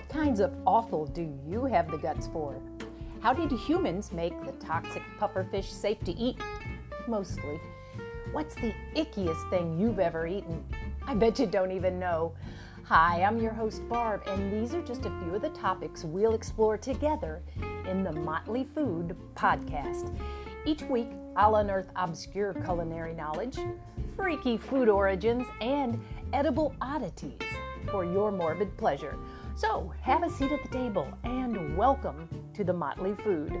kinds of offal do you have the guts for? How did humans make the toxic pufferfish safe to eat? Mostly. What's the ickiest thing you've ever eaten? I bet you don't even know. Hi, I'm your host Barb, and these are just a few of the topics we'll explore together in the Motley Food podcast. Each week, I'll unearth obscure culinary knowledge, freaky food origins, and edible oddities for your morbid pleasure. So have a seat at the table and welcome to the Motley Food.